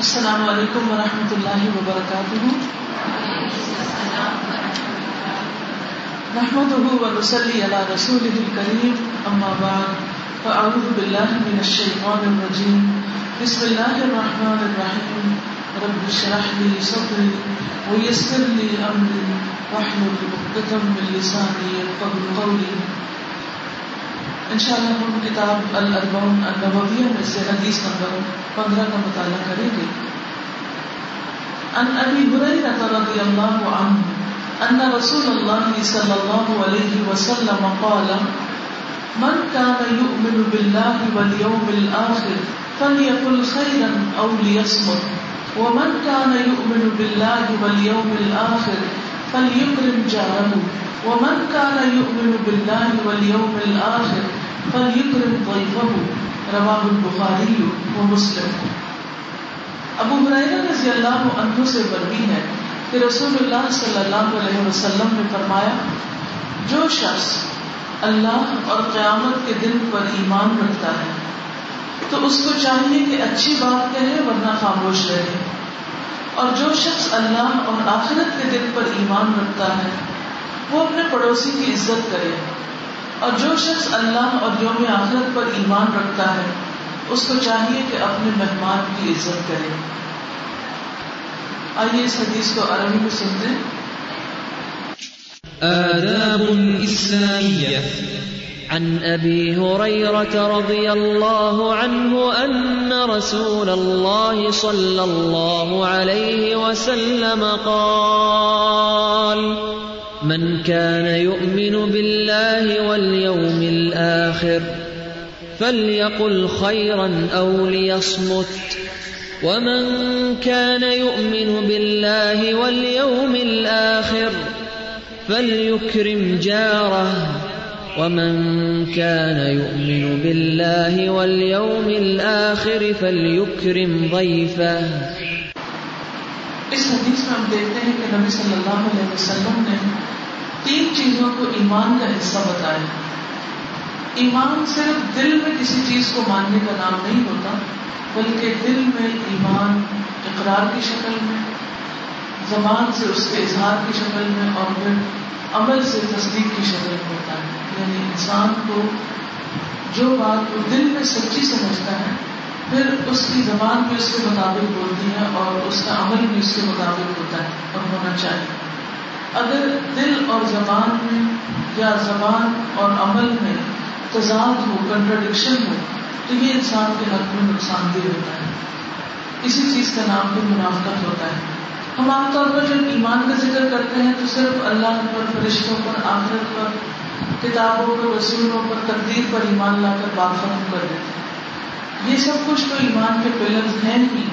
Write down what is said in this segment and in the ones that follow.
السلام علیکم ورحمۃ اللہ وبرکاتہ۔ نحمده ونصلي على رسوله الكريم اما بعد، فاعوذ بالله من الشيطان الرجيم بسم الله الرحمن الرحيم رب اشرح لي صدري ويسر لي امري واحلل عقدة من لساني يفقهوا قولي انشاءاللہ ہم کتاب الاربعون النبویہ میں سے حدیث نمبر پندرہ کا مطالعہ کریں گے۔ ان ابی ہریرہ رضی اللہ عنہ ان رسول اللہ صلی اللہ علیہ وسلم قال، من كان يؤمن بالله واليوم الآخر فليقل خيرا أو ليصمت ومن كان يؤمن بالله واليوم الآخر فليكرم جاره ومن كان يؤمن بالله واليوم الآخر فلیکرم ضیفہ رواہ البخاری و مسلم ابو ہریرہ رضی اللہ عنہ سے بروی ہے کہ رسول اللہ صلی اللہ علیہ وسلم نے فرمایا، جو شخص اللہ اور قیامت کے دن پر ایمان رکھتا ہے، تو اس کو چاہیے کہ اچھی بات کہے ورنہ خاموش رہے۔ اور جو شخص اللہ اور آخرت کے دن پر ایمان رکھتا ہے، وہ اپنے پڑوسی کی عزت کرے۔ اور جو شخص اللہ اور یوم آخرت پر ایمان رکھتا ہے، اس کو چاہیے کہ اپنے مہمان کی عزت کرے۔ آئیے اس حدیث کو عربی میں سنتے آداب عن أبي هريرة رضي الله عنه أن رسول الله صلى الله عليه وسلم قال، من كان يؤمن بالله واليوم الآخر فليقل خيرا أو ليصمت، ومن كان يؤمن بالله واليوم الآخر فليكرم جاره ومن كان يؤمن بالله واليوم الآخر فليكرم ضيفه. اس حدیث میں ہم دیکھتے ہیں کہ نبی صلی اللہ علیہ وسلم نے تین چیزوں کو ایمان کا حصہ بتایا۔ ایمان صرف دل میں کسی چیز کو ماننے کا نام نہیں ہوتا، بلکہ دل میں ایمان اقرار کی شکل میں، زبان سے اس کے اظہار کی شکل میں اور پھر عمل سے تصدیق کی شکل میں ہوتا ہے۔ یعنی انسان کو جو بات وہ دل میں سچی سمجھتا ہے، پھر اس کی زبان بھی اس کے مطابق بولتی ہے اور اس کا عمل بھی اس کے مطابق ہوتا ہے اور ہونا چاہیے۔ اگر دل اور زبان میں یا زبان اور عمل میں تضاد ہو کنٹرڈکشن ہو، تو یہ انسان کے حق میں نقصان دہ ہوتا ہے۔ اسی چیز کا نام بھی منافقت ہوتا ہے۔ ہم عام طور پر جب ایمان کا ذکر کرتے ہیں تو صرف اللہ پر فرشتوں پر، آخرت پر کتابوں پر رسولوں پر، تقدیر پر ایمان لا کر بات ختم کر دیتے ہیں۔ یہ سب کچھ تو ایمان کے پلرز ہیں ہی۔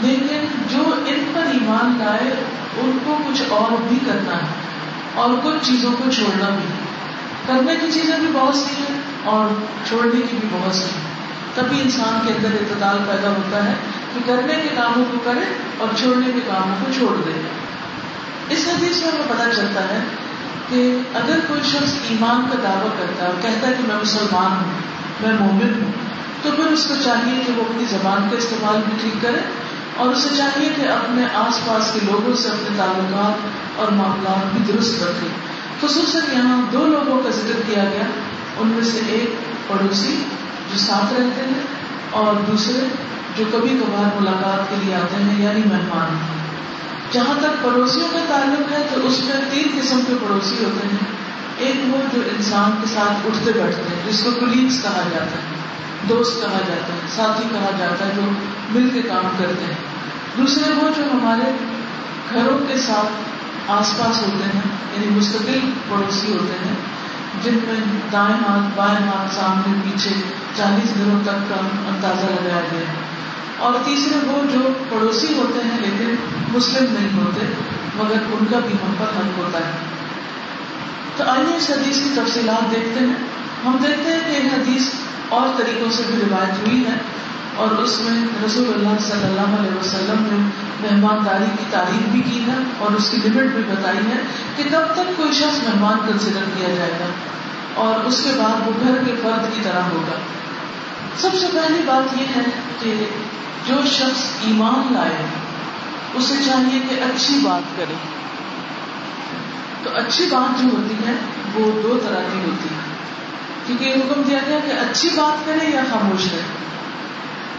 لیکن جو ان پر ایمان لائے، ان کو کچھ اور بھی کرنا ہے۔ اور کچھ چیزوں کو چھوڑنا بھی۔ کرنے کی چیزیں بھی بہت سی ہیں اور چھوڑنے کی بھی بہت سی ہیں۔ تبھی انسان کے اندر اعتدال پیدا ہوتا ہے کہ کرنے کے کاموں کو کرے اور چھوڑنے کے کاموں کو چھوڑ دے۔ اس حدیث میں ہمیں پتہ چلتا ہے کہ اگر کوئی شخص ایمان کا دعویٰ کرتا ہے اور کہتا ہے کہ میں مسلمان ہوں، میں مومن ہوں، تو پھر اس کو چاہیے کہ وہ اپنی زبان کا استعمال بھی ٹھیک کرے اور اسے چاہیے کہ اپنے آس پاس کے لوگوں سے اپنے تعلقات اور معاملات بھی درست رکھے۔ خصوصاً یہاں دو لوگوں کا ذکر کیا گیا، ان میں سے ایک پڑوسی جو ساتھ رہتے ہیں اور دوسرے جو کبھی کبھار ملاقات کے لیے آتے ہیں یعنی مہمان۔ ہیں جہاں تک پڑوسیوں کا تعلق ہے تو اس میں تین قسم کے پڑوسی ہوتے ہیں۔ ایک وہ جو انسان کے ساتھ اٹھتے بیٹھتے ہیں، جس کو کلیگس کہا جاتا ہے، دوست کہا جاتا ہے، ساتھی کہا جاتا ہے، جو مل کے کام کرتے ہیں۔ دوسرے وہ جو ہمارے گھروں کے ساتھ آس پاس ہوتے ہیں یعنی مستقل پڑوسی ہوتے ہیں، جن میں دائیں ہاتھ، بائیں ہاتھ، سامنے، پیچھے، چالیس دنوں تک کا اندازہ لگایا گیا ہے۔ اور تیسرے وہ جو پڑوسی ہوتے ہیں، لیکن مسلم نہیں ہوتے، مگر ان کا بھی ہم پر حق ہوتا ہے۔ تو آئیے اس حدیث کی تفصیلات دیکھتے ہیں۔ ہم دیکھتے ہیں کہ حدیث اور طریقوں سے بھی روایت ہوئی ہے اور اس میں رسول اللہ صلی اللہ علیہ وسلم نے مہمانداری کی تعریف بھی کی ہے اور اس کی لمٹ بھی بتائی ہے کہ کب تک کوئی شخص مہمان کنسیڈر کیا جائے گا اور اس کے بعد وہ گھر کے فرد کی طرح ہوگا۔ سب سے پہلی بات یہ ہے کہ جو شخص ایمان لائے اسے چاہیے کہ اچھی بات کرے۔ تو اچھی بات جو ہوتی ہے، وہ دو طرح کی ہوتی ہے۔ کیونکہ یہ حکم دیا گیا کہ اچھی بات کرے یا خاموش رہے۔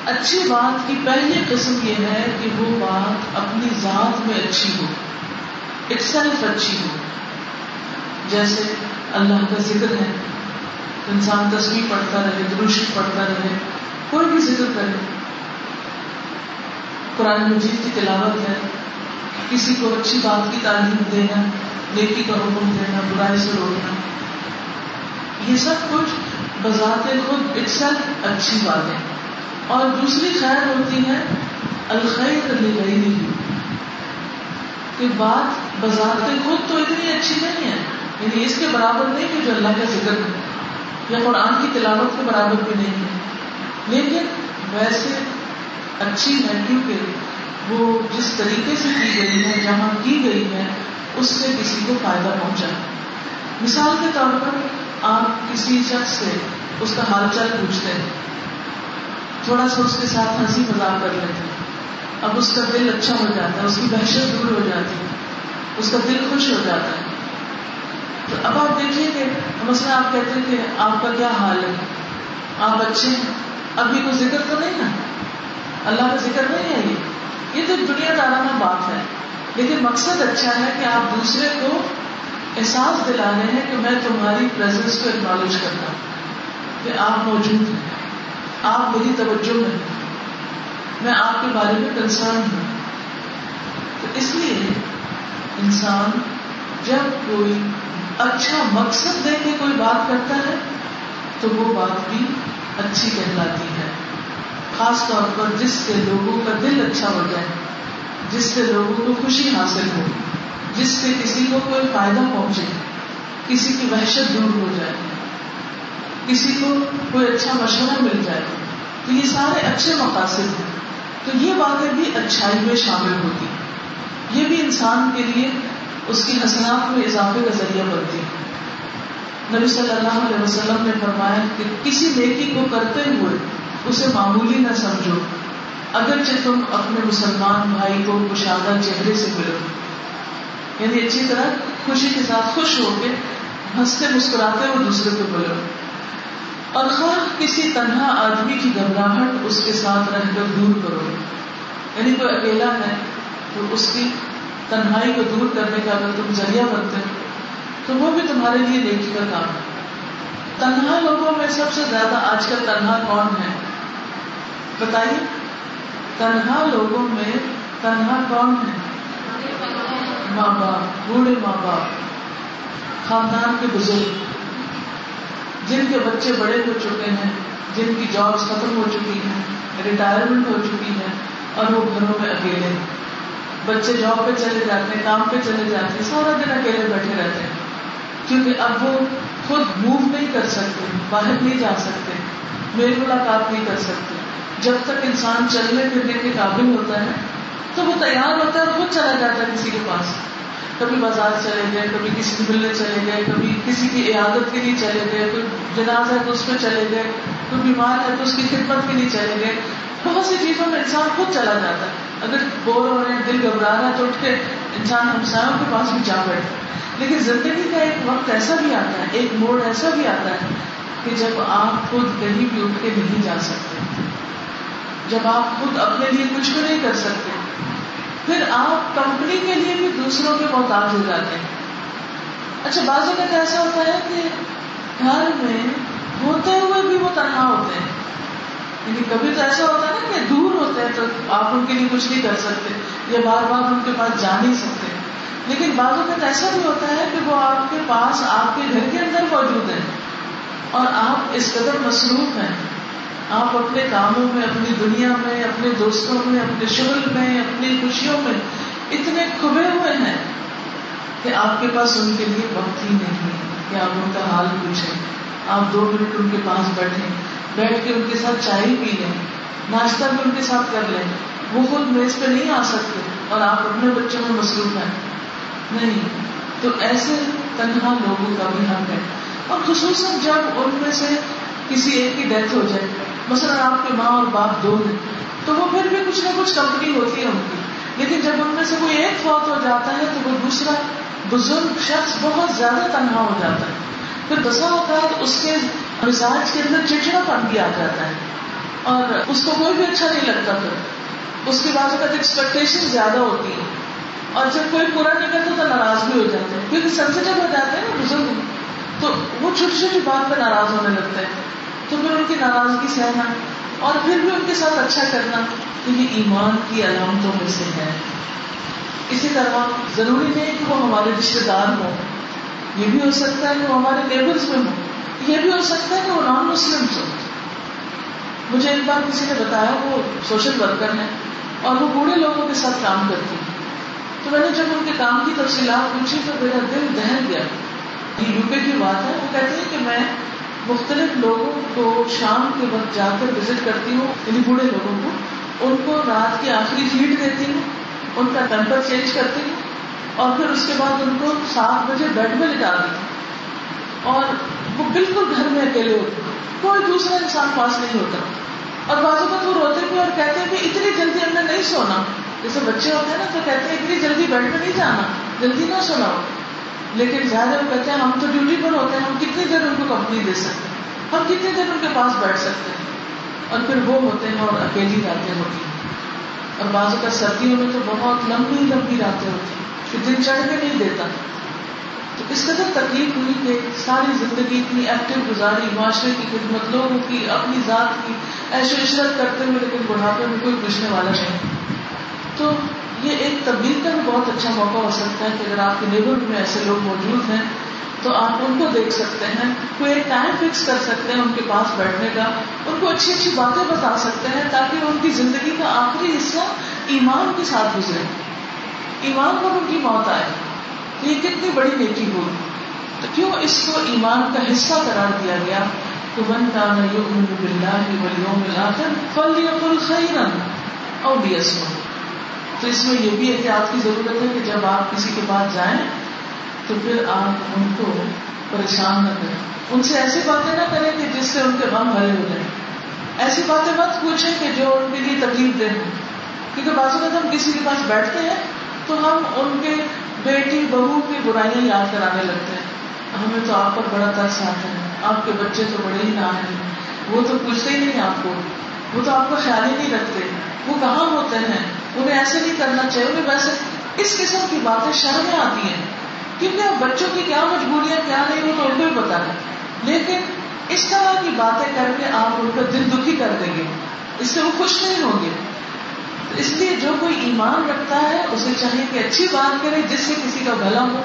اچھی بات کی پہلی قسم یہ ہے کہ وہ بات اپنی ذات میں اچھی ہو۔ اٹ سیلف اچھی ہو۔ جیسے اللہ کا ذکر ہے۔ انسان تصویر پڑھتا رہے دروشی پڑھتا رہے، کوئی بھی ذکر کرے۔ قرآن مجید کی تلاوت ہے، کسی کو اچھی بات کی تعلیم دینا، نیکی کا حکم دینا، برائی سے روکنا، یہ سب کچھ بذات خود اٹ سیلف اچھی بات ہے اور دوسری خیر ہوتی ہے، الخیر لغیری۔ کہ بات بذات خود تو اتنی اچھی نہیں ہے یعنی اس کے برابر نہیں کہ جو اللہ کا ذکر ہے، یا قرآن کی تلاوت کے برابر بھی نہیں ہے۔ لیکن ویسے اچھی ہے کیونکہ وہ جس طریقے سے کی گئی ہے جہاں کی گئی ہے اس سے کسی کو فائدہ پہنچا۔ مثال کے طور پر آپ کسی شخص سے اس کا حال چال پوچھتے ہیں۔ تھوڑا سا اس کے ساتھ ہنسی مذاق کر لیتے ہیں۔ اب اس کا دل اچھا ہو جاتا ہے، اس کی دہشت دور ہو جاتی ہے۔ اس کا دل خوش ہو جاتا ہے۔ تو اب آپ دیکھیے کہ مثلا آپ کہتے ہیں کہ آپ کا کیا حال ہے؟ آپ اچھے ہیں۔ ابھی کوئی ذکر تو نہیں نا اللہ کا ذکر نہیں ہے یہ۔ یہ تو دنیا دارانہ بات ہے لیکن مقصد اچھا ہے کہ آپ دوسرے کو احساس دلا رہے ہیں کہ میں تمہاری پریزنس کو اکنالج کرتا ہوں۔ کہ آپ موجود ہیں۔ آپ میری توجہ میں میں آپ کے بارے میں کنسرن ہوں۔ تو اس لیے انسان جب کوئی اچھا مقصد دے کے کوئی بات کرتا ہے، تو وہ بات بھی اچھی کہلاتی ہے۔ خاص طور پر جس سے لوگوں کا دل اچھا ہو جائے، جس سے لوگوں کو خوشی حاصل ہو، جس سے کسی کو کوئی فائدہ پہنچے، کسی کی وحشت دور ہو جائے، کسی کو کوئی اچھا مشورہ مل جائے، تو یہ سارے اچھے مقاصد ہیں۔ تو یہ باتیں بھی اچھائی میں شامل ہوتی۔ یہ بھی انسان کے لیے اس کی حسنات میں اضافے کا ذریعہ بنتی۔ ہے نبی صلی اللہ علیہ وسلم نے فرمایا کہ کسی نیکی کو کرتے ہوئے اسے معمولی نہ سمجھو۔ اگرچہ تم اپنے مسلمان بھائی کو کشادہ چہرے سے ملو یعنی اچھی طرح خوشی کے ساتھ خوش ہو کے ہنستے مسکراتے ہوئے دوسرے کو بولو اور خواہ کسی تنہا آدمی کی گھبراہٹ اس کے ساتھ رہ کر دور کرو۔ یعنی کوئی اکیلا ہے، تو اس کی تنہائی کو دور کرنے کا اگر تم ذریعہ بنتے ہو، تو وہ بھی تمہارے لیے نیکی کا کام ہے۔ تنہا لوگوں میں سب سے زیادہ آج کل تنہا کون ہے؟ بتائیے، تنہا لوگوں میں تنہا کون ہے؟ ماں باپ، بوڑھے ماں باپ، خاندان کے بزرگ، جن کے بچے بڑے ہو چکے ہیں، جن کی جابس ختم ہو چکی ہیں ریٹائرمنٹ ہو چکی ہے، اور وہ گھروں میں اکیلے ہیں۔ بچے جاب پہ چلے جاتے ہیں، کام پہ چلے جاتے ہیں، سارا دن اکیلے بیٹھے رہتے ہیں۔ کیونکہ اب وہ خود موو نہیں کر سکتے، باہر نہیں جا سکتے، میل ملاقات نہیں کر سکتے۔ جب تک انسان چلنے پھرنے کے قابل ہوتا ہے، تو وہ تیار ہوتا ہے خود چلا جاتا ہے کسی کے پاس۔ کبھی بازار چلے گئے، کبھی کسی کو ملنے چلے گئے، کبھی کسی کی عیادت کے لیے چلے گئے، کوئی جناز ہے تو اس پہ چلے گئے، کوئی بیمار ہے تو اس کی خدمت کے لیے چلے گئے۔ بہت سی چیزوں میں انسان خود چلا جاتا ہے۔ اگر بور ہو رہے ہیں، دل گھبرا رہا ہے تو اٹھ کے انسان ہمسایوں کے پاس بھی جا بیٹھے۔ لیکن زندگی کا ایک وقت ایسا بھی آتا ہے، ایک موڑ ایسا بھی آتا ہے کہ جب آپ خود کہیں بھی اٹھ کے نہیں جا سکتے۔ جب آپ خود اپنے لیے کچھ بھی نہیں کر سکتے، پھر آپ کمپنی کے لیے بھی دوسروں کے محتاج ہو جاتے ہیں۔ اچھا بعض اوقات ایسا ہوتا ہے کہ گھر میں ہوتے ہوئے بھی وہ تنہا ہوتے ہیں۔ یعنی کبھی تو ایسا ہوتا ہے نا کہ دور ہوتے ہیں تو آپ ان کے لیے کچھ نہیں کر سکتے یا بار بار ان کے پاس جا نہیں سکتے۔ لیکن بعض اوقات ایسا بھی ہوتا ہے کہ وہ آپ کے پاس، آپ کے گھر کے اندر موجود ہیں اور آپ اس قدر مصروف ہیں۔ آپ اپنے کاموں میں، اپنی دنیا میں، اپنے دوستوں میں، اپنے شغل میں، اپنی خوشیوں میں اتنے کھبے ہوئے ہیں کہ آپ کے پاس ان کے لیے وقت ہی نہیں کہ آپ ان کا حال پوچھیں۔ آپ دو منٹ ان کے پاس بیٹھیں، بیٹھ کے ان کے ساتھ چائے پی لیں، ناشتہ بھی ان کے ساتھ کر لیں۔ وہ خود میز پہ نہیں آ سکتے اور آپ اپنے بچوں میں مصروف ہیں۔ نہیں، تو ایسے تنہا لوگوں کا بھی حق ہے۔ اور خصوصاً جب ان میں سے کسی ایک کی ڈیتھ ہو جائے۔ مثلاً آپ کے ماں اور باپ دو ہیں، تو وہ پھر بھی کچھ نہ کچھ کمپنی ہوتی ہے ان کی لیکن جب ان میں سے کوئی ایک فوت ہو جاتا ہے، تو وہ دوسرا بزرگ شخص بہت زیادہ تنہا ہو جاتا ہے۔ پھر بسا ہوتا ہے تو اس کے مزاج کے اندر چڑچڑا پن بھی آ جاتا ہے۔ اور اس کو کوئی بھی اچھا نہیں لگتا پھر۔ اس کے بعد ایکسپیکٹیشن زیادہ ہوتی ہے اور جب کوئی پورا نہیں کرتا تو ناراض بھی ہو جاتے ہیں۔ کیونکہ سینسیٹیو ہو جاتے ہیں نا بزرگ۔ تو وہ چھوٹی چھوٹی بات پہ ناراض ہونے لگتے ہیں۔ تو پھر ان کی ناراضگی سہنا اور پھر بھی ان کے ساتھ اچھا کرنا یہ ایمان کی علامتوں میں سے ہے۔ اسی طرح ضروری نہیں کہ وہ ہمارے رشتے دار ہوں۔ یہ بھی ہو سکتا ہے کہ وہ ہمارے نیبرز میں ہوں۔ یہ بھی ہو سکتا ہے کہ وہ نان مسلم ہوں۔ مجھے ایک بار کسی نے بتایا، وہ سوشل ورکر ہے اور وہ بوڑھے لوگوں کے ساتھ کام کرتی ہے تو میں نے جب ان کے کام کی تفصیلات پوچھی تو میرا دل دہل گیا۔ یہ یو پی کی بات ہے، وہ کہتے ہیں کہ میں مختلف لوگوں کو شام کے وقت جا کر وزٹ کرتی ہوں یعنی بوڑھے لوگوں کو، ان کو رات کی آخری فیڈ دیتی ہوں، ان کا ٹیمپر چینج کرتی ہوں، اور پھر اس کے بعد ان کو سات بجے بیڈ میں لٹا دی اور وہ بالکل گھر میں اکیلے ہوتے کوئی دوسرا انسان پاس نہیں ہوتا۔ اور بازو کا وہ روتے بھی اور کہتے ہیں کہ اتنی جلدی ہم نے نہیں سونا۔ جیسے بچے ہوتے ہیں نا، تو کہتے ہیں اتنی جلدی بیڈ میں نہیں جانا، جلدی نہ سونا۔ لیکن ظاہر وہ کہتے ہیں ہم تو ڈیوٹی پر ہوتے ہیں، ہم کتنی دیر ان کو کمپنی دے سکتے ہیں؟ ہم کتنی دیر ان کے پاس بیٹھ سکتے ہیں؟ اور پھر وہ ہوتے ہیں اور اکیلی راتیں ہوتی ہیں اور بعض کا سردیوں میں تو بہت لمبی لمبی راتیں ہوتی ہیں، پھر دن چڑھ کے نہیں دیتا۔ تو اس قدر تکلیف ہوئی کہ ساری زندگی اتنی ایکٹیو گزاری، معاشرے کی خدمت، لوگوں کی، اپنی ذات کی ایش و عشرت کرتے ہوئے لیکن بڑھاپے میں کوئی پوچھنے والا نہیں۔ تو یہ ایک تبدیل کا بھی بہت اچھا موقع ہو سکتا ہے کہ اگر آپ کے نیبر میں ایسے لوگ موجود ہیں، تو آپ ان کو دیکھ سکتے ہیں، کوئی ایک ٹائم فکس کر سکتے ہیں ان کے پاس بیٹھنے کا، ان کو اچھی اچھی باتیں بتا سکتے ہیں تاکہ ان کی زندگی کا آخری حصہ ایمان کے ساتھ گزرے۔ ایمان پر ان کی موت آئے۔ تو یہ کتنی بڑی نیکی ہوگی تو کیوں اس کو ایمان کا حصہ قرار دیا گیا؟ تو من کا نئے بلّہ فل یا فل خیرن اور تو اس میں یہ بھی احتیاط کی ضرورت ہے کہ جب آپ کسی کے پاس جائیں تو پھر آپ ان کو پریشان نہ کریں۔ ان سے ایسی باتیں نہ کریں کہ جس سے ان کے غم بھرے ہو جائیں۔ ایسی باتیں مت پوچھیں کہ جو ان کے لیے تکلیف دہ ہوں۔ کیونکہ بعض اوقات ہم کسی کے پاس بیٹھتے ہیں تو ہم ان کے بیٹی بہو کی برائیاں یاد کرانے لگتے ہیں۔ ہمیں تو آپ پر بڑا ترس آتا ہے۔ آپ کے بچے تو بڑے ہی نہ ہیں۔ وہ تو پوچھتے ہی نہیں آپ کو۔ وہ تو آپ کا خیال ہی نہیں رکھتے۔ وہ کہاں ہوتے ہیں؟ انہیں ایسے نہیں کرنا چاہیے، انہیں ویسے اس قسم کی باتیں شرمیں آتی ہیں کیونکہ اب بچوں کی کیا مجبوریاں، کیا نہیں، وہ تو ان کو بھی پتا ہے لیکن اس طرح کی باتیں کر کے آپ ان کا دل دکھی کر دیں گے، اس سے وہ خوش نہیں ہوں گے۔ اس لیے جو کوئی ایمان رکھتا ہے، اسے چاہیے کہ اچھی بات کرے جس سے کسی کا بھلا ہو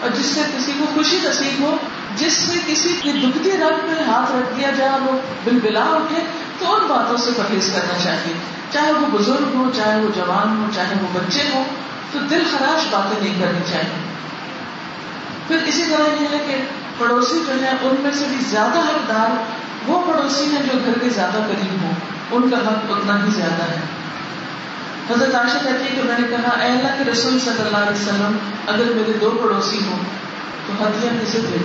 اور جس سے کسی کو خوشی نصیب ہو، جس سے کسی کی دکھتی رنگ میں ہاتھ رکھ دیا جائے، وہ بل بلا اٹھے تو ان باتوں سے پرہیز کرنا چاہیے۔ چاہے وہ بزرگ ہو، چاہے وہ جوان ہو، چاہے وہ بچے ہوں تو دل خراش باتیں نہیں کرنی چاہیے۔ پھر اسی طرح یہ ہے کہ پڑوسی جو ہے ان میں سے بھی زیادہ حقدار وہ پڑوسی ہیں جو گھر کے زیادہ قریب ہوں۔ ان کا حق اتنا ہی زیادہ ہے۔ حضرت عائشہ کہتی ہے کہ میں نے کہا، اے اللہ کے رسول صلی اللہ علیہ وسلم، اگر میرے دو پڑوسی ہوں، تو ہدیہ کسے دے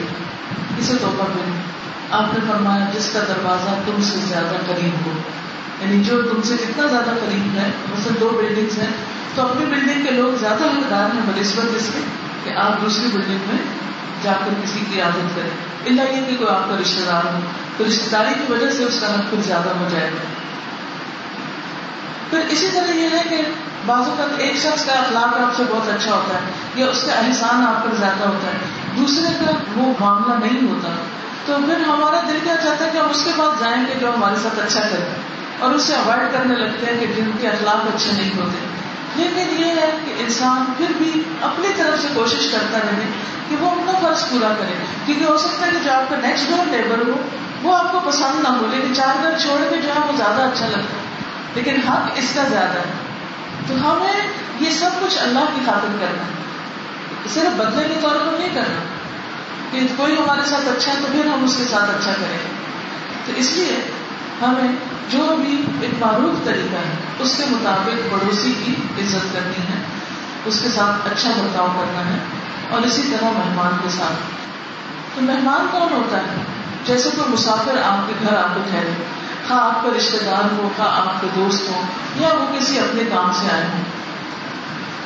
کسے تحفہ دے آپ نے فرمایا، جس کا دروازہ تم سے زیادہ قریب ہو۔ یعنی جو تم سے جتنا زیادہ قریب ہے مثلا دو بلڈنگس ہیں، تو اپنی بلڈنگ کے لوگ زیادہ حقدار ہیں بنسبت اس کے، کہ آپ دوسری بلڈنگ میں جا کر کسی کی عادت کریں۔ اللہ یہ کہ کوئی آپ کا رشتے دار ہو، تو رشتے داری کی وجہ سے اس کا حق کچھ زیادہ ہو جائے گا۔ پھر اسی طرح یہ ہے کہ بعض اوقات ایک شخص کا اخلاق آپ سے بہت اچھا ہوتا ہے، یا اس کا احسان آپ پر زیادہ ہوتا ہے۔ دوسرے کا وہ معاملہ نہیں ہوتا۔ تو پھر ہمارا دل کیا چاہتا ہے کہ ہم اس کے پاس جائیں گے جو ہمارے ساتھ اچھا کرے۔ اور اسے اوائڈ کرنے لگتے ہیں کہ جن کے اخلاق اچھے نہیں ہوتے۔ لیکن یہ ہے کہ انسان پھر بھی اپنی طرف سے کوشش کرتا رہے کہ وہ اپنا فرض پورا کرے۔ کیونکہ ہو سکتا ہے کہ جو آپ کا نیکسٹ ڈور نیبر ہو، وہ آپ کو پسند نہ ہو، لیکن چار گھر چھوڑ کے جو ہے وہ زیادہ اچھا لگتا ہے۔ لیکن حق اس کا زیادہ ہے۔ تو ہمیں یہ سب کچھ اللہ کی خاطر کرنا ہے۔ صرف بدلے کے طور پر نہیں کرنا۔ کہ کوئی ہمارے ساتھ اچھا ہے تو پھر ہم اس کے ساتھ اچھا کریں۔ تو اس لیے ہمیں جو بھی ایک معروف طریقہ ہے، اس کے مطابق پڑوسی کی عزت کرنی ہے، اس کے ساتھ اچھا برتاؤ کرنا ہے، اور اسی طرح مہمان کے ساتھ۔ تو مہمان کون ہوتا ہے؟ جیسے کوئی مسافر آپ کے گھر آپ کو ٹھہرے، خواہ آپ کا رشتے دار ہو، خواہ آپ کے دوست ہو، یا وہ کسی اپنے کام سے آئے ہوں۔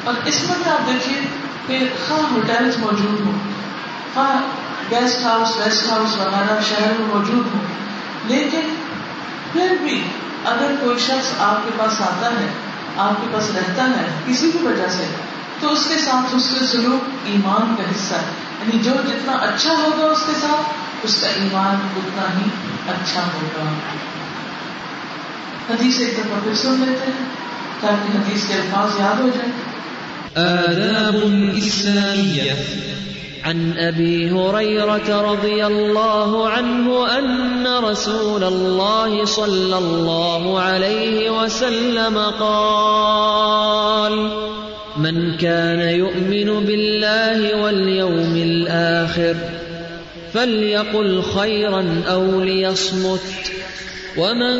اور اس میں بھی آپ دیکھیے کہ خواہ ہوٹلس موجود ہوں، خواہ گیسٹ ہاؤس ریسٹ ہاؤس وغیرہ شہر میں موجود ہوں، لیکن پھر بھی اگر کوئی شخص آپ کے پاس آتا ہے، آپ کے پاس رہتا ہے کسی بھی وجہ سے، تو اس کے ساتھ اس کے سلوک ایمان کا حصہ ہے۔ یعنی جو جتنا اچھا ہوگا اس کے ساتھ، اس کا ایمان اتنا ہی اچھا ہوگا۔ حدیث ایک دفعہ پھر سن لیتے ہیں تاکہ حدیث کے الفاظ یاد ہو جائیں۔ آداب إسلامية عن أبي هريرة رضي الله عنه أن رسول الله صلى الله عليه وسلم قال، من كان يؤمن بالله واليوم الآخر فليقل خيرا أو ليصمت، ومن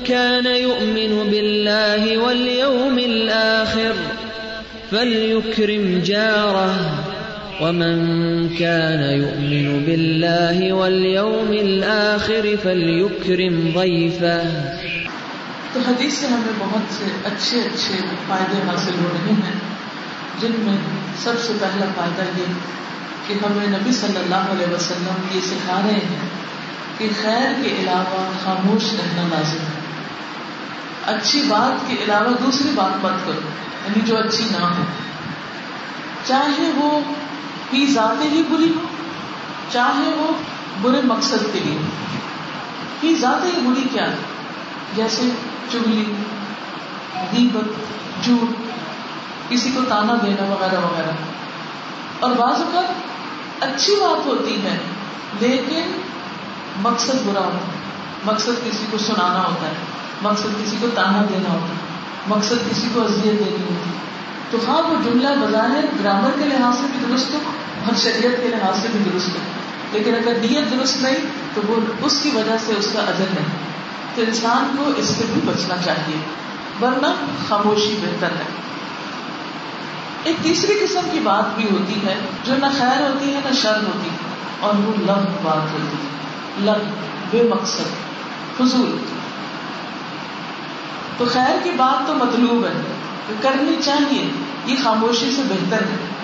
كان يؤمن بالله واليوم الآخر فليكرم جاره ومن كان يؤمن بالله واليوم الآخر فليكرم ضيفه. تو حدیث سے ہمیں بہت سے اچھے اچھے فائدے حاصل ہو رہے ہیں، جن میں سب سے پہلا فائدہ یہ کہ ہمیں نبی صلی اللہ علیہ وسلم یہ سکھا رہے ہیں کہ خیر کے علاوہ خاموش رہنا لازم ہے۔ اچھی بات کے علاوہ دوسری بات مت کرو یعنی جو اچھی نہ ہو۔ چاہے وہ ہی ذاتی ہی بری ہو چاہے وہ برے مقصد کے لیے ہی ذاتی ہی بری کیا ہے جیسے چگلی، غیبت، جھوٹ، کسی کو تانا دینا وغیرہ وغیرہ۔ اور بعض اوقات اچھی بات ہوتی ہے، لیکن مقصد برا ہوتا ہے مقصد کسی کو سنانا ہوتا ہے، مقصد کسی کو تانا دینا ہوتا ہے، مقصد کسی کو اذیت دینی ہوتی ہے۔ تو ہاں وہ جملہ بظاہر گرامر کے لحاظ سے بھی درست ہو اور شریعت کے لحاظ سے بھی درست ہو لیکن اگر نیت درست نہیں، تو وہ اس کی وجہ سے اس کا ادر نہیں۔ تو انسان کو اس سے بھی بچنا چاہیے، ورنہ خاموشی بہتر ہے۔ ایک تیسری قسم کی بات بھی ہوتی ہے، جو نہ خیر ہوتی ہے، نہ شر ہوتی ہے، اور وہ لگ بات ہوتی ہے۔ لگ بے مقصد، فضول۔ تو خیر کی بات تو مطلوب ہے کرنی چاہیے، یہ خاموشی سے بہتر ہے۔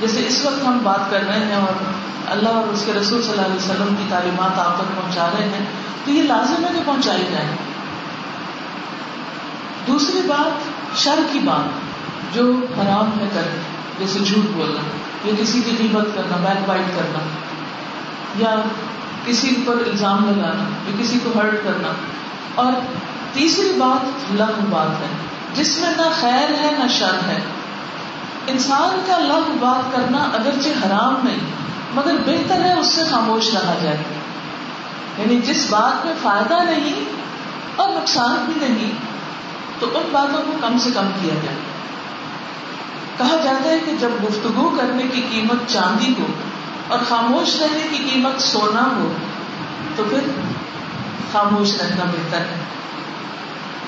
جیسے اس وقت ہم بات کر رہے ہیں اور اللہ اور اس کے رسول صلی اللہ علیہ وسلم کی تعلیمات آپ تک پہنچا رہے ہیں، تو یہ لازم ہے کہ پہنچائی جائے۔ دوسری بات، شر کی بات، جو حرام ہے کرنا جیسے جھوٹ بولنا، یا کسی کی قیمت کرنا، بیک بائٹ کرنا، یا کسی پر الزام لگانا، یا کسی کو ہرٹ کرنا۔ اور تیسری بات لغ بات ہے، جس میں نہ خیر ہے، نہ شر ہے۔ انسان کا لغ بات کرنا اگرچہ حرام نہیں، مگر بہتر ہے اس سے خاموش رہا جائے۔ یعنی جس بات میں فائدہ نہیں اور نقصان بھی نہیں، تو ان باتوں کو کم سے کم کیا جائے۔ کہا جاتا ہے کہ جب گفتگو کرنے کی قیمت چاندی ہو اور خاموش رہنے کی قیمت سونا ہو، تو پھر خاموش رہنا بہتر ہے۔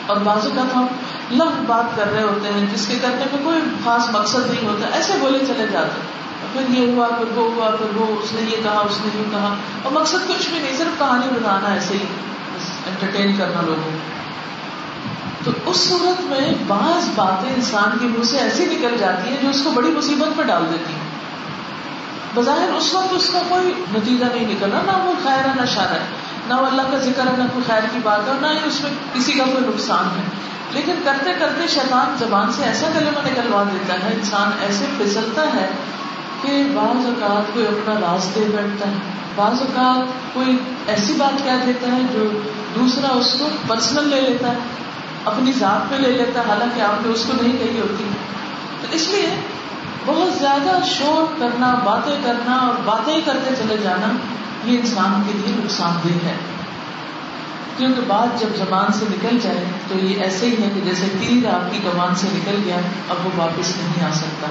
اور بازو کا ہم لمب بات کر رہے ہوتے ہیں، جس کے کرنے میں کوئی خاص مقصد نہیں ہوتا، ایسے بولے چلے جاتے پھر یہ ہوا، پھر وہ ہوا، پھر وہ، اس نے یہ کہا، اس نے یہ کہا۔ اور مقصد کچھ بھی نہیں، صرف کہانی بتانا، ایسے ہی انٹرٹین کرنا لوگوں تو اس صورت میں بعض باتیں انسان کے منہ سے ایسی نکل جاتی ہیں جو اس کو بڑی مصیبت پہ ڈال دیتی ہیں۔ بظاہر اس وقت اس کا کوئی نتیجہ نہیں نکلنا نہ وہ خیر ہے، نہ شار ہے۔ نہ وہ اللہ کا ذکر ہے، نہ کوئی خیر کی بات ہے، اور نہ ہی اس میں کسی کا کوئی نقصان ہے۔ لیکن کرتے کرتے شیطان زبان سے ایسا کلمہ نکلوا دیتا ہے، انسان ایسے پھسلتا ہے کہ بعض اوقات کوئی اپنا راز دے بیٹھتا ہے۔ بعض اوقات کوئی ایسی بات کہہ دیتا ہے جو دوسرا اس کو پرسنل لے لیتا ہے، اپنی ذات میں لے لیتا ہے، حالانکہ آپ نے اس کو نہیں کہی ہوتی۔ تو اس لیے بہت زیادہ شور کرنا، باتیں کرنا اور باتیں کرتے چلے جانا یہ انسان کے لیے نقصان دہ ہے۔ کیونکہ بات جب زبان سے نکل جائے تو یہ ایسے ہی ہے کہ جیسے تیر آپ کی کمان سے نکل گیا، اب وہ واپس نہیں آ سکتا۔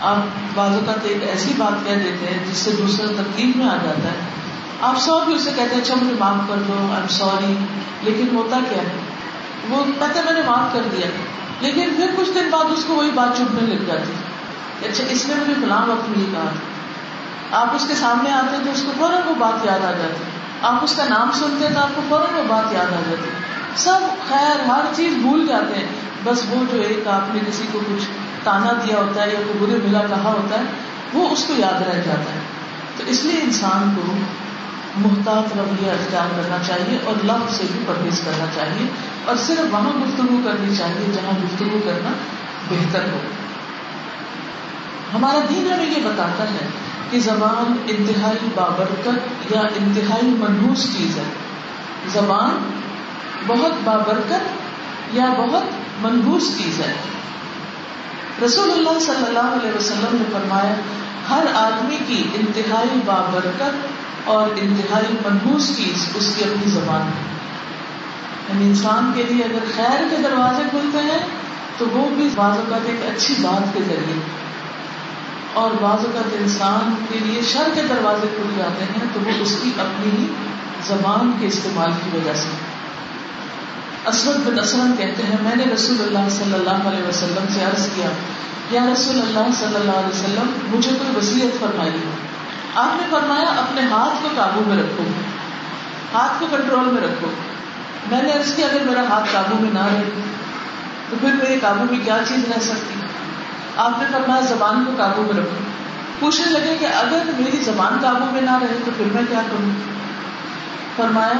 آپ بعض اوقات ایک ایسی بات کہہ دیتے ہیں جس سے دوسرا ترکیب میں آ جاتا ہے۔ آپ سو بھی اسے کہتے ہیں اچھا مجھے معاف کر دو آئی ایم سوری لیکن ہوتا کیا ہے؟ وہ کہتے میں نے معاف کر دیا۔ لیکن پھر کچھ دن بعد اس کو وہی بات چپنے لگ جاتی۔ اچھا اس نے مجھے فلاں وقت نہیں کہا۔ آپ اس کے سامنے آتے ہیں تو اس کو فوراً وہ بات یاد آ جاتی۔ آپ اس کا نام سنتے ہیں تو آپ کو فوراً وہ بات یاد آ جاتی سب خیر، ہر چیز بھول جاتے ہیں۔ بس وہ جو ایک آپ نے کسی کو کچھ تانا دیا ہوتا ہے یا کوئی برے بلا کہا ہوتا ہے، وہ اس کو یاد رہ جاتا ہے۔ تو اس لیے انسان کو محتاط رویہ اختیار کرنا چاہیے اور لفظ سے بھی پرہیز کرنا چاہیے۔ اور صرف وہاں گفتگو کرنی چاہیے جہاں گفتگو کرنا بہتر ہو۔ ہمارا دین ہمیں یہ بتاتا ہے کہ زبان انتہائی بابرکت یا انتہائی منحوس چیز ہے۔ زبان بہت بابرکت یا بہت منحوس چیز ہے۔ رسول اللہ صلی اللہ علیہ وسلم نے فرمایا، ہر آدمی کی انتہائی بابرکت اور انتہائی منحوس چیز اس کی اپنی زبان ہے۔ یعنی انسان کے لیے اگر خیر کے دروازے کھلتے ہیں، تو وہ بھی بعض اوقات ایک اچھی بات کے ذریعے۔ اور بعض اوقات انسان کے لیے شر کے دروازے کھل جاتے ہیں، تو وہ اس کی اپنی ہی زبان کے استعمال کی وجہ سے۔ اسود بن اسلم کہتے ہیں، میں نے رسول اللہ صلی اللہ علیہ وسلم سے عرض کیا، یا رسول اللہ صلی اللہ علیہ وسلم، مجھے کوئی وسیعت فرمائی۔ ہو آپ نے فرمایا، اپنے ہاتھ کو قابو میں رکھو۔ ہاتھ کو کنٹرول میں رکھو۔ میں نے عرض کیا، اگر میرا ہاتھ قابو میں نہ رہے، تو پھر میرے قابو میں کیا چیز رہ سکتی؟ آپ نے فرمایا، زبان کو قابو میں رکھو۔ پوچھنے لگے کہ اگر میری زبان قابو میں نہ رہے تو پھر میں کیا کروں؟ فرمایا،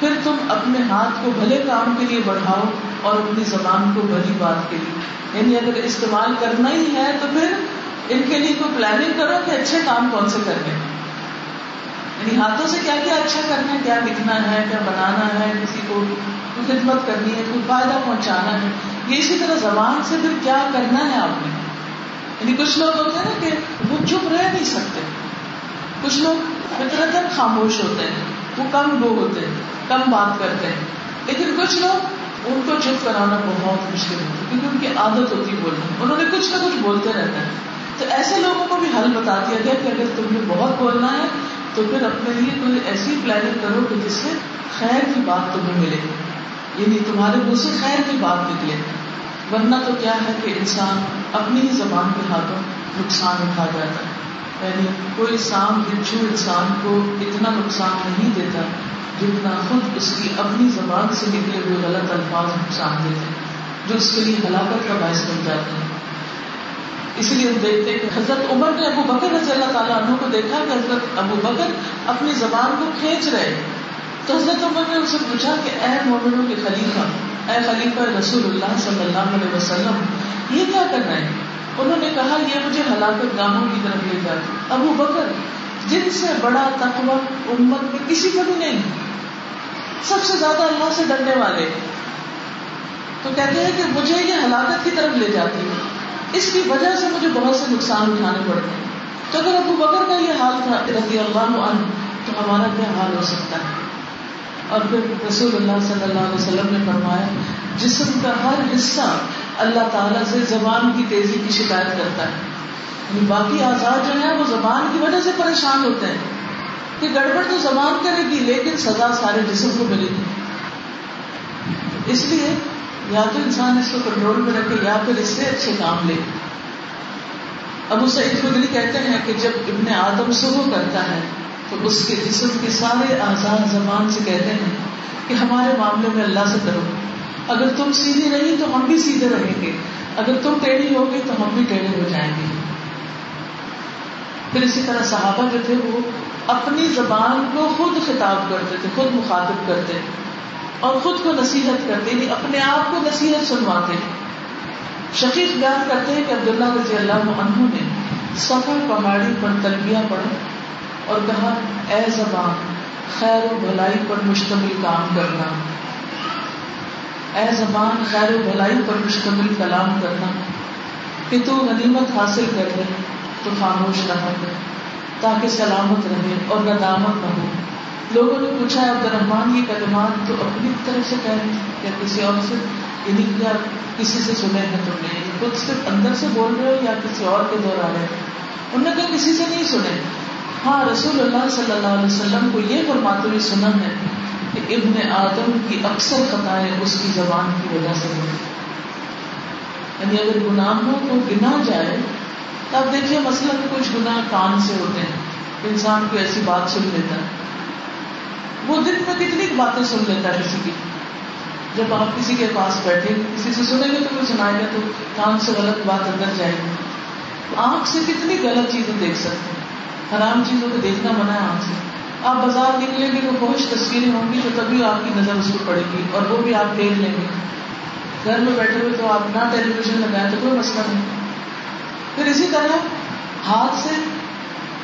پھر تم اپنے ہاتھ کو بھلے کام کے لیے بڑھاؤ اور اپنی زبان کو بھلی بات کے لیے۔ یعنی اگر استعمال کرنا ہی ہے تو پھر ان کے لیے کوئی پلاننگ کرو کہ اچھے کام کون سے کرنے یعنی ہاتھوں سے کیا کیا اچھا کرنا ہے؟ کیا لکھنا ہے؟ کیا بنانا ہے؟ کسی کو خدمت کرنی ہے؟ کوئی فائدہ پہنچانا ہے؟ یہ اسی طرح زبان سے پھر کیا کرنا ہے آپ نے؟ یعنی کچھ لوگ ہوتے ہیں نا کہ وہ چپ رہ نہیں سکتے۔ کچھ لوگ فطرت خاموش ہوتے ہیں، وہ کم گو ہوتے ہیں، کم بات کرتے ہیں۔ لیکن کچھ لوگ ان کو چپ کرانا بہت مشکل ہوتا ہے، کیونکہ ان کی عادت ہوتی ہے بولنا انہوں نے کچھ نہ کچھ بولتے رہتے ہیں۔ تو ایسے لوگوں کو بھی حل بتا دیا گیا کہ اگر تمہیں بہت بولنا ہے، تو پھر اپنے لیے کوئی ایسی پلاننگ کرو کہ جس سے خیر کی بات تمہیں ملے۔ یعنی تمہارے منہ سے خیر کی بات نکلے۔ ورنہ تو کیا ہے کہ انسان اپنی ہی زبان کے ہاتھوں نقصان اٹھا جاتا ہے۔ یعنی کوئی سام بچھو انسان کو اتنا نقصان نہیں دیتا جتنا خود اس کی اپنی زبان سے نکلے ہوئے غلط الفاظ نقصان دیتے ہیں، جو اس کے لیے ہلاکت کا باعث بن جاتے ہیں۔ اسی لیے ہم دیکھتے ہیں کہ حضرت عمر نے ابو بکر رضی اللہ تعالیٰ عنہ کو دیکھا کہ حضرت ابو بکر اپنی زبان کو کھینچ رہے۔ تو حضرت عمر نے ان سے پوچھا کہ اے مومنوں کے خلیفہ اے خلیفہ رسول اللہ صلی اللہ علیہ وسلم، یہ کیا کر رہے ہیں انہوں نے کہا، یہ مجھے ہلاکت گاہوں کی طرف لے جاتی ابو بکر، جن سے بڑا تقوی امت میں کسی کو بھی نہیں، سب سے زیادہ اللہ سے ڈرنے والے۔ تو کہتے ہیں کہ مجھے یہ ہلاکت کی طرف لے جاتی ہے۔ اس کی وجہ سے مجھے بہت سے نقصان اٹھانے پڑتے ہیں۔ تو اگر ابو بکر کا یہ حال تھا، رضی اللہ عنہ، تو ہمارا کیا حال ہو سکتا ہے؟ اور پھر رسول اللہ صلی اللہ علیہ وسلم نے فرمایا، جسم کا ہر حصہ اللہ تعالیٰ سے زبان کی تیزی کی شکایت کرتا ہے۔ یعنی باقی آزاد جو ہے وہ زبان کی وجہ سے پریشان ہوتے ہیں۔ کہ گڑبڑ تو زبان کرے گی لیکن سزا سارے جسم کو ملے گی۔ اس لیے یا تو انسان اس کو کنٹرول میں رکھے، یا پھر اس سے اچھے کام لے۔ ابو سعید خدری کہتے ہیں کہ جب ابن آدم صبح کرتا ہے تو اس کے جسم کے سارے آزاد زبان سے کہتے ہیں کہ ہمارے معاملے میں اللہ سے کرو اگر تم سیدھی رہی تو ہم بھی سیدھے رہیں گے۔ اگر تم ٹیڑھی ہوگی تو ہم بھی ٹیڑھے ہو جائیں گے۔ پھر اسی طرح صحابہ جو تھے وہ اپنی زبان کو خود خطاب کرتے تھے، خود مخاطب کرتے اور خود کو نصیحت کرتے یعنی اپنے آپ کو نصیحت سنواتے۔ شکیف بیان کرتے ہیں کہ عبداللہ رضی اللہ عنہ نے سفر پہاڑی پر تلبیہ پڑھا۔ اور کہا، اے زبان خیر و بھلائی پر مشتمل کام کرنا. اے زبان خیر و بھلائی پر مشتمل کلام کرنا۔ کہ تو غنیمت حاصل کر لے تو خاموش رہا کر تاکہ سلامت رہے اور ندامت نہ ہو۔ لوگوں نے پوچھا، عبد الرحمان یہ کلمات تو اپنی طرف سے کہہ رہے یا کسی اور سے؟ یعنی کیا کسی سے سنے ہیں تم نے؟ خود صرف اندر سے بول رہے ہو یا کسی اور کے دور آ رہے ہیں؟ انہوں نے کہا، کسی سے نہیں سنے۔ ہاں رسول اللہ صلی اللہ علیہ وسلم کو یہ فرماتے ہوئے سنا ہے کہ ابن آدم کی اکثر خطائیں اس کی زبان کی وجہ سے ہوئی یعنی اگر گناہوں کو گنا جائے تو آپ دیکھیے مثلاً کچھ گناہ کان سے ہوتے ہیں، انسان کو ایسی بات سن لیتا ہے۔ وہ دن میں کتنی باتیں سن لیتا ہے کسی کی۔ جب آپ کسی کے پاس بیٹھے، کسی سے سنیں گے تو کوئی سنائے گا تو کان سے غلط بات اندر جائے گی۔ آنکھ سے کتنی غلط چیزیں دیکھ سکتے ہیں۔ حرام چیزوں کو دیکھنا منع ہے آنکھ سے۔ آپ بازار نکلیں گے تو بہت تصویریں ہوں گی تو تبھی آپ کی نظر اس کو پڑے گی اور وہ بھی آپ دیکھ لیں گے۔ گھر میں بیٹھے ہوئے تو آپ نہ ٹیلی ویژن لگائیں تو کوئی مسئلہ نہیں۔ پھر اسی طرح ہاتھ سے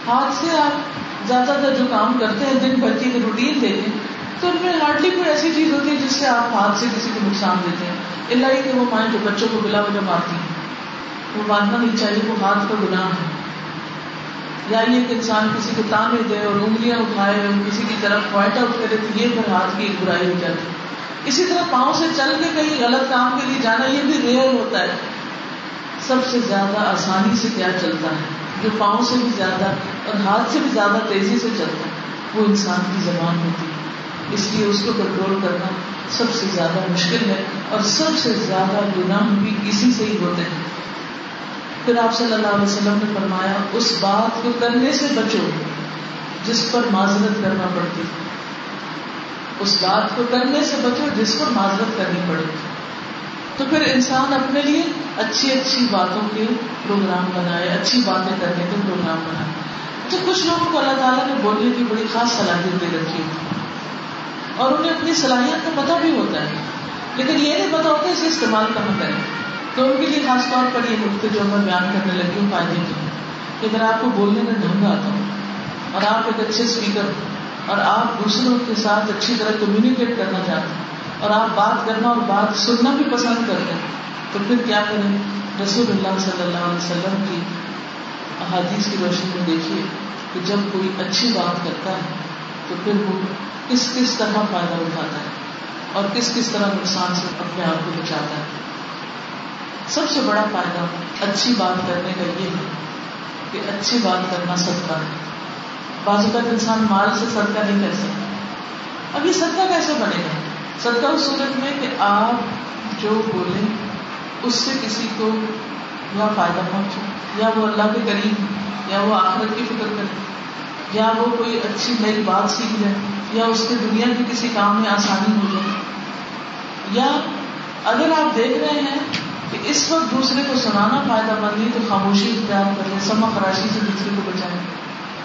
ہاتھ سے آپ زیادہ تر جو کام کرتے ہیں، دن بھر کی روٹین دیکھیں تو ان میں ہارڈلی کوئی ایسی چیز ہوتی ہے جس سے آپ ہاتھ سے کسی کو نقصان دیتے ہیں۔ اللہ ہی کہ وہ مائیں جو بچوں کو بلا وجہ مارتی ہیں۔ وہ ماننا نہیں چاہیے، وہ ہاتھ کا گناہ ہے۔ یا یہ کہ انسان کسی کو تانے دے اور انگلیاں اٹھائے اور کسی کی طرف پوائنٹ آؤٹ کرے تو یہ پھر ہاتھ کی برائی ہو جاتی اسی طرح پاؤں سے چل کے کہیں غلط کام کے لیے جانا یہ بھی ریئر ہوتا ہے۔ سب سے زیادہ آسانی سے کیا چلتا ہے؟ جو پاؤں سے بھی زیادہ اور ہاتھ سے بھی زیادہ تیزی سے چلتا ہے، وہ انسان کی زبان ہوتی ہے۔ اس لیے اس کو کنٹرول کرنا سب سے زیادہ مشکل ہے اور سب سے زیادہ گناہ بھی اسی سے ہی ہوتے ہیں۔ پھر آپ صلی اللہ علیہ وسلم نے فرمایا، اس بات کو کرنے سے بچو جس پر معذرت کرنا پڑتی۔ اس بات کو کرنے سے بچو جس پر معذرت کرنی پڑے۔ تو پھر انسان اپنے لیے اچھی اچھی باتوں کے پروگرام بنائے، اچھی باتیں کرنے کے پروگرام بنائے۔ تو کچھ لوگوں کو اللہ تعالیٰ نے بولنے کی بڑی خاص صلاحیت دے رکھی ہوتی اور انہیں اپنی صلاحیت کا پتہ بھی ہوتا ہے، لیکن یہ نہیں پتا ہوتا اسے استعمال کہاں کریں۔ تو ان کے لیے خاص طور پر یہ نقطے جو میں بیان کرنے لگی ہوں فائدے کی، کہ اگر آپ کو بولنے میں ڈھنگ آتا ہو اور آپ ایک اچھے اسپیکر اور آپ دوسروں کے ساتھ اچھی طرح کمیونیکیٹ کرنا چاہتے ہیں اور آپ بات کرنا اور بات سننا بھی پسند کرتے ہیں، تو پھر کیا کریں؟ رسول اللہ صلی اللہ علیہ وسلم کی احادیث کی روشنی میں دیکھیے کہ جب کوئی اچھی بات کرتا ہے، تو پھر وہ کس کس طرح فائدہ اٹھاتا ہے اور کس کس طرح نقصان سے اپنے آپ کو بچاتا ہے۔ سب سے بڑا فائدہ اچھی بات کرنے کا یہ ہے کہ اچھی بات کرنا صدقہ ہے۔ بعض اوقات انسان مال سے صدقہ نہیں کر سکتا۔ اب یہ صدقہ کیسے بنے گا؟ صدقہ اس صورت میں کہ آپ جو بولیں، اس سے کسی کو یا فائدہ پہنچے، یا وہ اللہ کے قریب، یا وہ آخرت کی فکر کرے، یا وہ کوئی اچھی نئی بات سیکھ جائے یا اس کے دنیا کے کسی کام میں آسانی ہو جائے۔ یا اگر آپ دیکھ رہے ہیں کہ اس وقت دوسرے کو سنانا فائدہ مند نہیں تو خاموشی اختیار کر لیں سما خراشی سے دوسرے کو بچائیں۔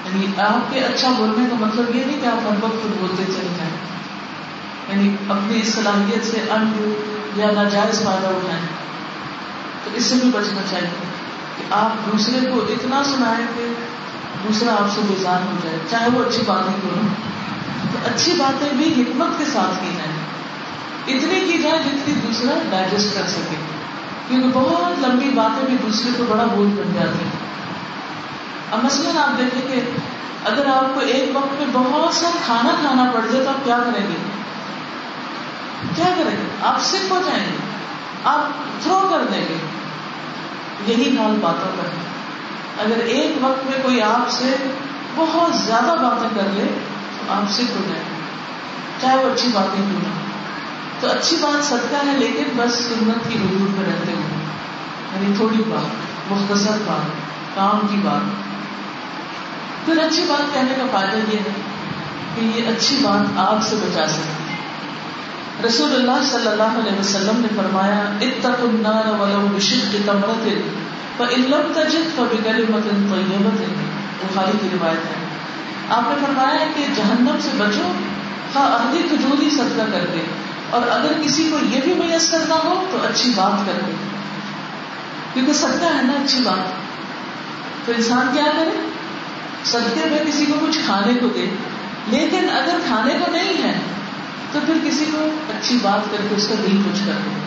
یعنی آپ کے اچھا بولنے کا مطلب یہ نہیں کہ آپ ہر وقت خود بولتے چلے جائیں۔ یعنی اپنی صلاحیت سے ان یا ناجائز فائدہ اٹھائیں۔ تو اس سے بھی بچنا چاہیے کہ آپ دوسرے کو اتنا سنائیں کہ دوسرا آپ سے بیزار ہو جائے، چاہے وہ اچھی باتیں کروں تو اچھی باتیں بھی حکمت کے ساتھ کی جائیں۔ اتنی کی جائے جتنی دوسرا ڈائجسٹ کر سکے۔ کیونکہ بہت لمبی باتیں بھی دوسرے کو بڑا بوجھ بن جاتی ہیں۔ اب مثلاً آپ دیکھیں کہ اگر آپ کو ایک وقت میں بہت سا کھانا کھانا پڑ جائے تو آپ کیا کریں گے؟ کیا کریں گے؟ آپ سکھ ہو جائیں گے۔ آپ تھرو کر دیں گے۔ یہی حال باتوں کا ہے۔ اگر ایک وقت میں کوئی آپ سے بہت زیادہ باتیں کر لے تو آپ سکھ ہو جائیں گے۔ چاہے وہ اچھی باتیں کیوں نہ تو اچھی بات صدقہ ہے، لیکن بس سنت کی حدود میں رہتے ہوئے یعنی تھوڑی بات، مختصر بات، کام کی بات۔ پھر اچھی بات کہنے کا فائدہ یہ ہے کہ یہ اچھی بات آگ سے بچا سکتی رسول اللہ صلی اللہ علیہ وسلم نے فرمایا اتق النار ولو بشق تمرت فإن لم تجد فبكلمة طيبة بخاری کی روایت ہے۔ آپ نے فرمایا کہ جہنم سے بچو، خواہ آدھی کھجوری صدقہ کر دے۔ اور اگر کسی کو یہ بھی میسر نہ ہو تو اچھی بات کر دے۔ کیونکہ سکتا ہے نا، اچھی بات۔ تو انسان کیا کرے؟ صدقے میں کسی کو کچھ کھانے کو دے۔ لیکن اگر کھانے کو نہیں ہے، تو پھر کسی کو اچھی بات کر کے اس کا دل کچھ کر دے۔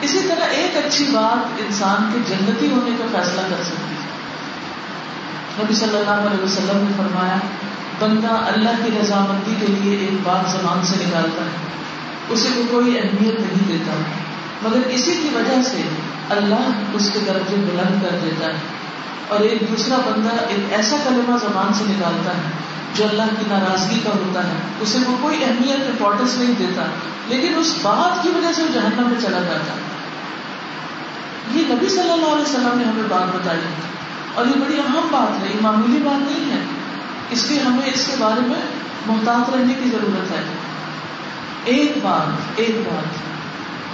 اسی طرح ایک اچھی بات انسان کے جنتی ہونے کا فیصلہ کر سکتی ہے۔ نبی صلی اللہ علیہ وسلم نے فرمایا بندہ اللہ کی رضامندی کے لیے ایک بات زبان سے نکالتا ہے، اسے کو کوئی اہمیت نہیں دیتا۔ مگر اسی کی وجہ سے اللہ اس کے درجے بلند کر دیتا ہے۔ اور ایک دوسرا بندہ ایک ایسا کلمہ زبان سے نکالتا ہے جو اللہ کی ناراضگی کا ہوتا ہے۔ اسے وہ کوئی اہمیت امپورٹینس نہیں دیتا، لیکن اس بات کی وجہ سے وہ جہنم میں چلا جاتا ہے۔ یہ نبی صلی اللہ علیہ وسلم نے ہمیں بات بتائی۔ اور یہ بڑی اہم بات ہے، یہ معمولی بات نہیں ہے۔ اس لیے ہمیں اس کے بارے میں محتاط رہنے کی ضرورت ہے۔ ایک بات ایک بات۔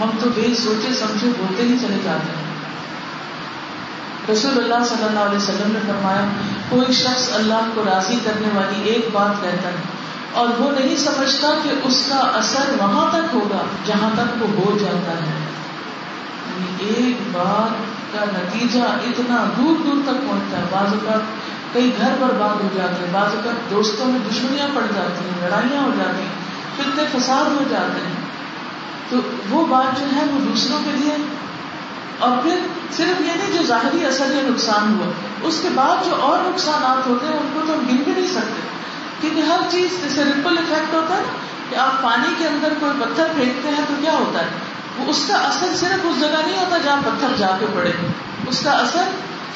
ہم تو بے سوچے، سمجھے، بولتے ہی چلے جاتے۔ ہیں رسول اللہ صلی اللہ علیہ وسلم نے فرمایا، کوئی شخص اللہ کو راضی کرنے والی ایک بات کہتا ہے اور وہ نہیں سمجھتا کہ اس کا اثر وہاں تک ہوگا، جہاں تک وہ ہو جاتا ہے۔ یعنی ایک بات کا نتیجہ اتنا دور دور تک پہنچتا ہے۔ بعض اوقات کئی گھر برباد ہو جاتے ہیں، بعض اوقات دوستوں میں دشمنیاں پڑ جاتی ہیں، لڑائیاں ہو جاتی ہیں، فتنے فساد ہو جاتے ہیں۔ تو وہ بات جو ہے وہ دوسروں کے لیے، اور پھر صرف یہ نہیں جو ظاہری اثر یا نقصان ہوا، اس کے بعد جو اور نقصانات ہوتے ہیں، ان کو تو ہم گن بھی نہیں سکتے۔ کیونکہ ہر چیز جیسے ریپل افیکٹ ہوتا ہے کہ آپ پانی کے اندر کوئی پتھر پھینکتے ہیں تو کیا ہوتا ہے؟ وہ اس کا اثر صرف اس جگہ نہیں ہوتا جہاں پتھر جا کے پڑے۔ اس کا اثر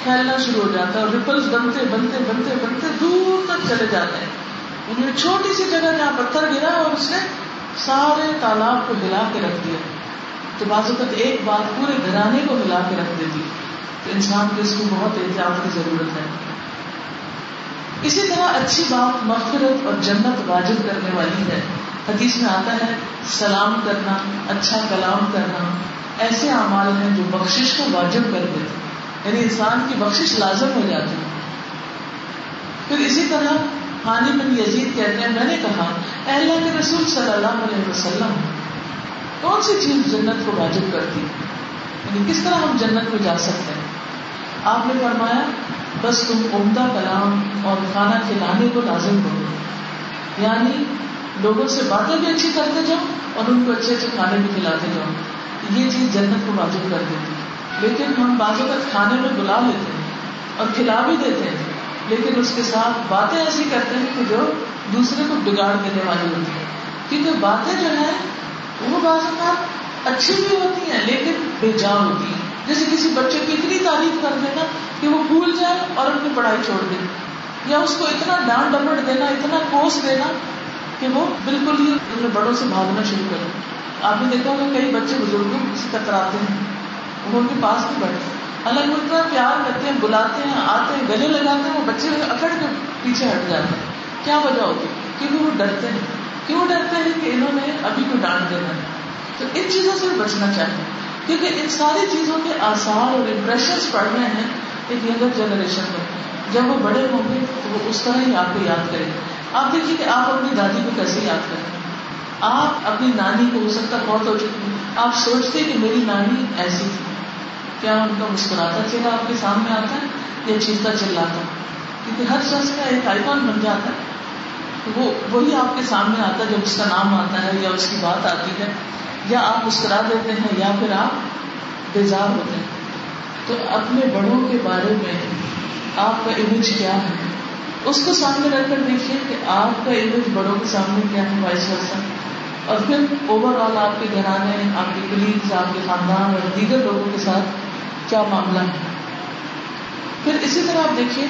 پھیلنا شروع ہو جاتا ہے اور ریپلس بنتے بنتے بنتے بنتے دور تک چلے جاتے ہیں۔ انہوں نے چھوٹی سی جگہ جہاں پتھر گرا اور اس نے سارے تالاب کو ہلا کے رکھ دیا۔ تو بعض اوقات ایک بات پورے گھرانے کو ہلا کے رکھ دیتی۔ تو انسان کو اس کو بہت احتیاط کی ضرورت ہے۔ اسی طرح اچھی بات مغفرت اور جنت واجب کرنے والی ہے۔ حدیث میں آتا ہے، سلام کرنا اچھا کلام کرنا، ایسے اعمال ہیں جو بخشش کو واجب کر دیتے یعنی انسان کی بخشش لازم ہو جاتی ہے۔ پھر اسی طرح خانی بن یزید کہتے ہیں، میں نے کہا اللہ کے رسول صلی اللہ علیہ وسلم، کون سی چیز جنت کو واجب کرتی؟ یعنی کس طرح ہم جنت میں جا سکتے ہیں؟ آپ نے فرمایا، بس تم عمدہ کلام اور کھانا کھلانے کو لازم کرو یعنی لوگوں سے باتیں بھی اچھی کرتے جاؤ اور ان کو اچھے اچھے کھانے بھی کھلاتے جاؤ۔ یہ چیز جنت کو واجب کر دیتی۔ لیکن ہم بعض اوقات کھانے میں بلا لیتے ہیں اور کھلا بھی دیتے ہیں، لیکن اس کے ساتھ باتیں ایسی کرتے ہیں کہ جو دوسرے کو بگاڑ دینے والی ہوتی ہے کیونکہ باتیں جو ہیں، وہ بعض اوقات اچھی بھی ہوتی ہیں، لیکن بے جان ہوتی ہیں۔ جیسے کسی بچے کی اتنی تعریف کر دینا کہ وہ بھول جائے اور اپنی پڑھائی چھوڑ دے۔ یا اس کو اتنا ڈانٹ ڈپٹ دینا، اتنا کوس دینا کہ وہ بالکل ہی اپنے بڑوں سے بھاگنا شروع کر دیں آپ نے دیکھا ہوگا، کئی بچے بزرگوں سے ٹکراتے ہیں۔ وہ ان کے پاس نہیں بیٹھتے الگ اتنا پیار کرتے ہیں، بلاتے ہیں، آتے ہیں، گلے لگاتے ہیں، وہ بچے اکڑ کے پیچھے ہٹ جاتے ہیں۔ کیا وجہ ہوتی؟ ہے کیونکہ وہ ڈرتے ہیں۔ کیوں ڈرتے ہیں کہ انہوں نے ابھی کوئی ڈانٹ دینا ہے؟ تو ان چیزوں سے بچنا چاہیے۔ کیونکہ ان ساری چیزوں کے آسار اور امپریشن پڑ رہے ہیں ایک ینگر جنریشن میں۔ جب وہ بڑے ہوں گے تو وہ اس طرح ہی آپ کو یاد کریں گے۔ آپ دیکھیے کہ آپ اپنی دادی کو کیسے یاد کریں آپ اپنی نانی کو ہو سکتا بہت ہو چکی آپ سوچتے کہ میری نانی ایسی تھی۔ کیا ان کا مسکراتا چہرہ آپ کے سامنے آتا ہے یا چیختا چلاتا کیونکہ ہر شخص کا ایک آئیکن بن جاتا ہے۔ وہ وہی آپ کے سامنے آتا ہے جب اس کا نام آتا ہے یا اس کی بات آتی ہے۔ یا آپ مسکرا دیتے ہیں یا پھر آپ بیزار ہوتے ہیں۔ تو اپنے بڑوں کے بارے میں آپ کا امیج کیا ہے؟ اس کو سامنے رکھ کر دیکھیے کہ آپ کا امیج بڑوں کے سامنے کیا ہے وائس ورثہ اور پھر اوور آل آپ کے گھرانے، آپ کے کلیگس آپ کے خاندان اور دیگر لوگوں کے ساتھ کیا معاملہ ہے؟ پھر اسی طرح آپ دیکھیے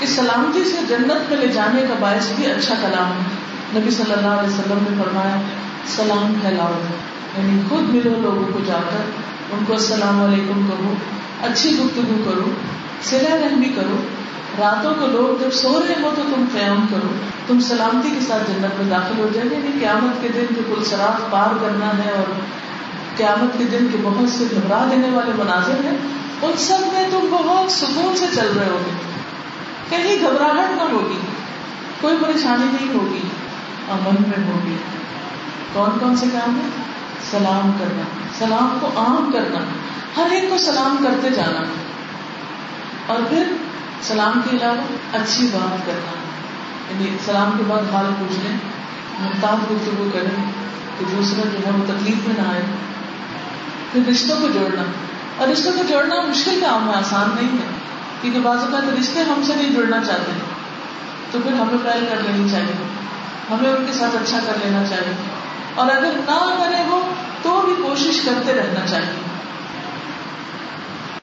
کہ سلامتی سے جنت میں لے جانے کا باعث بھی اچھا کلام ہے۔ نبی صلی اللہ علیہ وسلم نے فرمایا، سلام پھیلاؤ۔ یعنی خود ملو لوگوں کو جا کر، ان کو السلام علیکم کہو، اچھی گفتگو کرو سلا رحمی کرو۔ راتوں کو لوگ جب سو رہے ہو تو تم قیام کرو۔ تم سلامتی کے ساتھ جنت میں داخل ہو جائیں گے۔ یعنی قیامت کے دن جو پل سراف پار کرنا ہے اور قیامت کے دن کے بہت سے گھبرا دینے والے مناظر ہیں، ان سب میں تم بہت سکون سے چل رہے ہوگے۔ کہیں گھبراہٹ نہ ہوگی۔ کوئی پریشانی نہیں ہوگی۔ امن میں ہوگی۔ کون کون سے کام ہے سلام کرنا۔ سلام کو عام کرنا۔ ہر ایک کو سلام کرتے جانا۔ اور پھر سلام کے علاوہ اچھی بات کرنا۔ یعنی سلام کے بعد حال پوچھ لیں، محتاط گفتگو کریں کہ دوسرا جو ہے وہ تکلیف میں نہ آئے۔ پھر رشتوں کو جوڑنا۔ اور رشتوں کو جوڑنا مشکل کام ہے، آسان نہیں ہے۔ کیونکہ بعض اوقات رشتے ہم سے نہیں جڑنا چاہتے۔ ہیں تو پھر ہمیں پہل کر لینی چاہیے۔ ہمیں ان کے ساتھ اچھا کر لینا چاہیے۔ اور اگر نہ کرے وہ، تو بھی کوشش کرتے رہنا چاہیے۔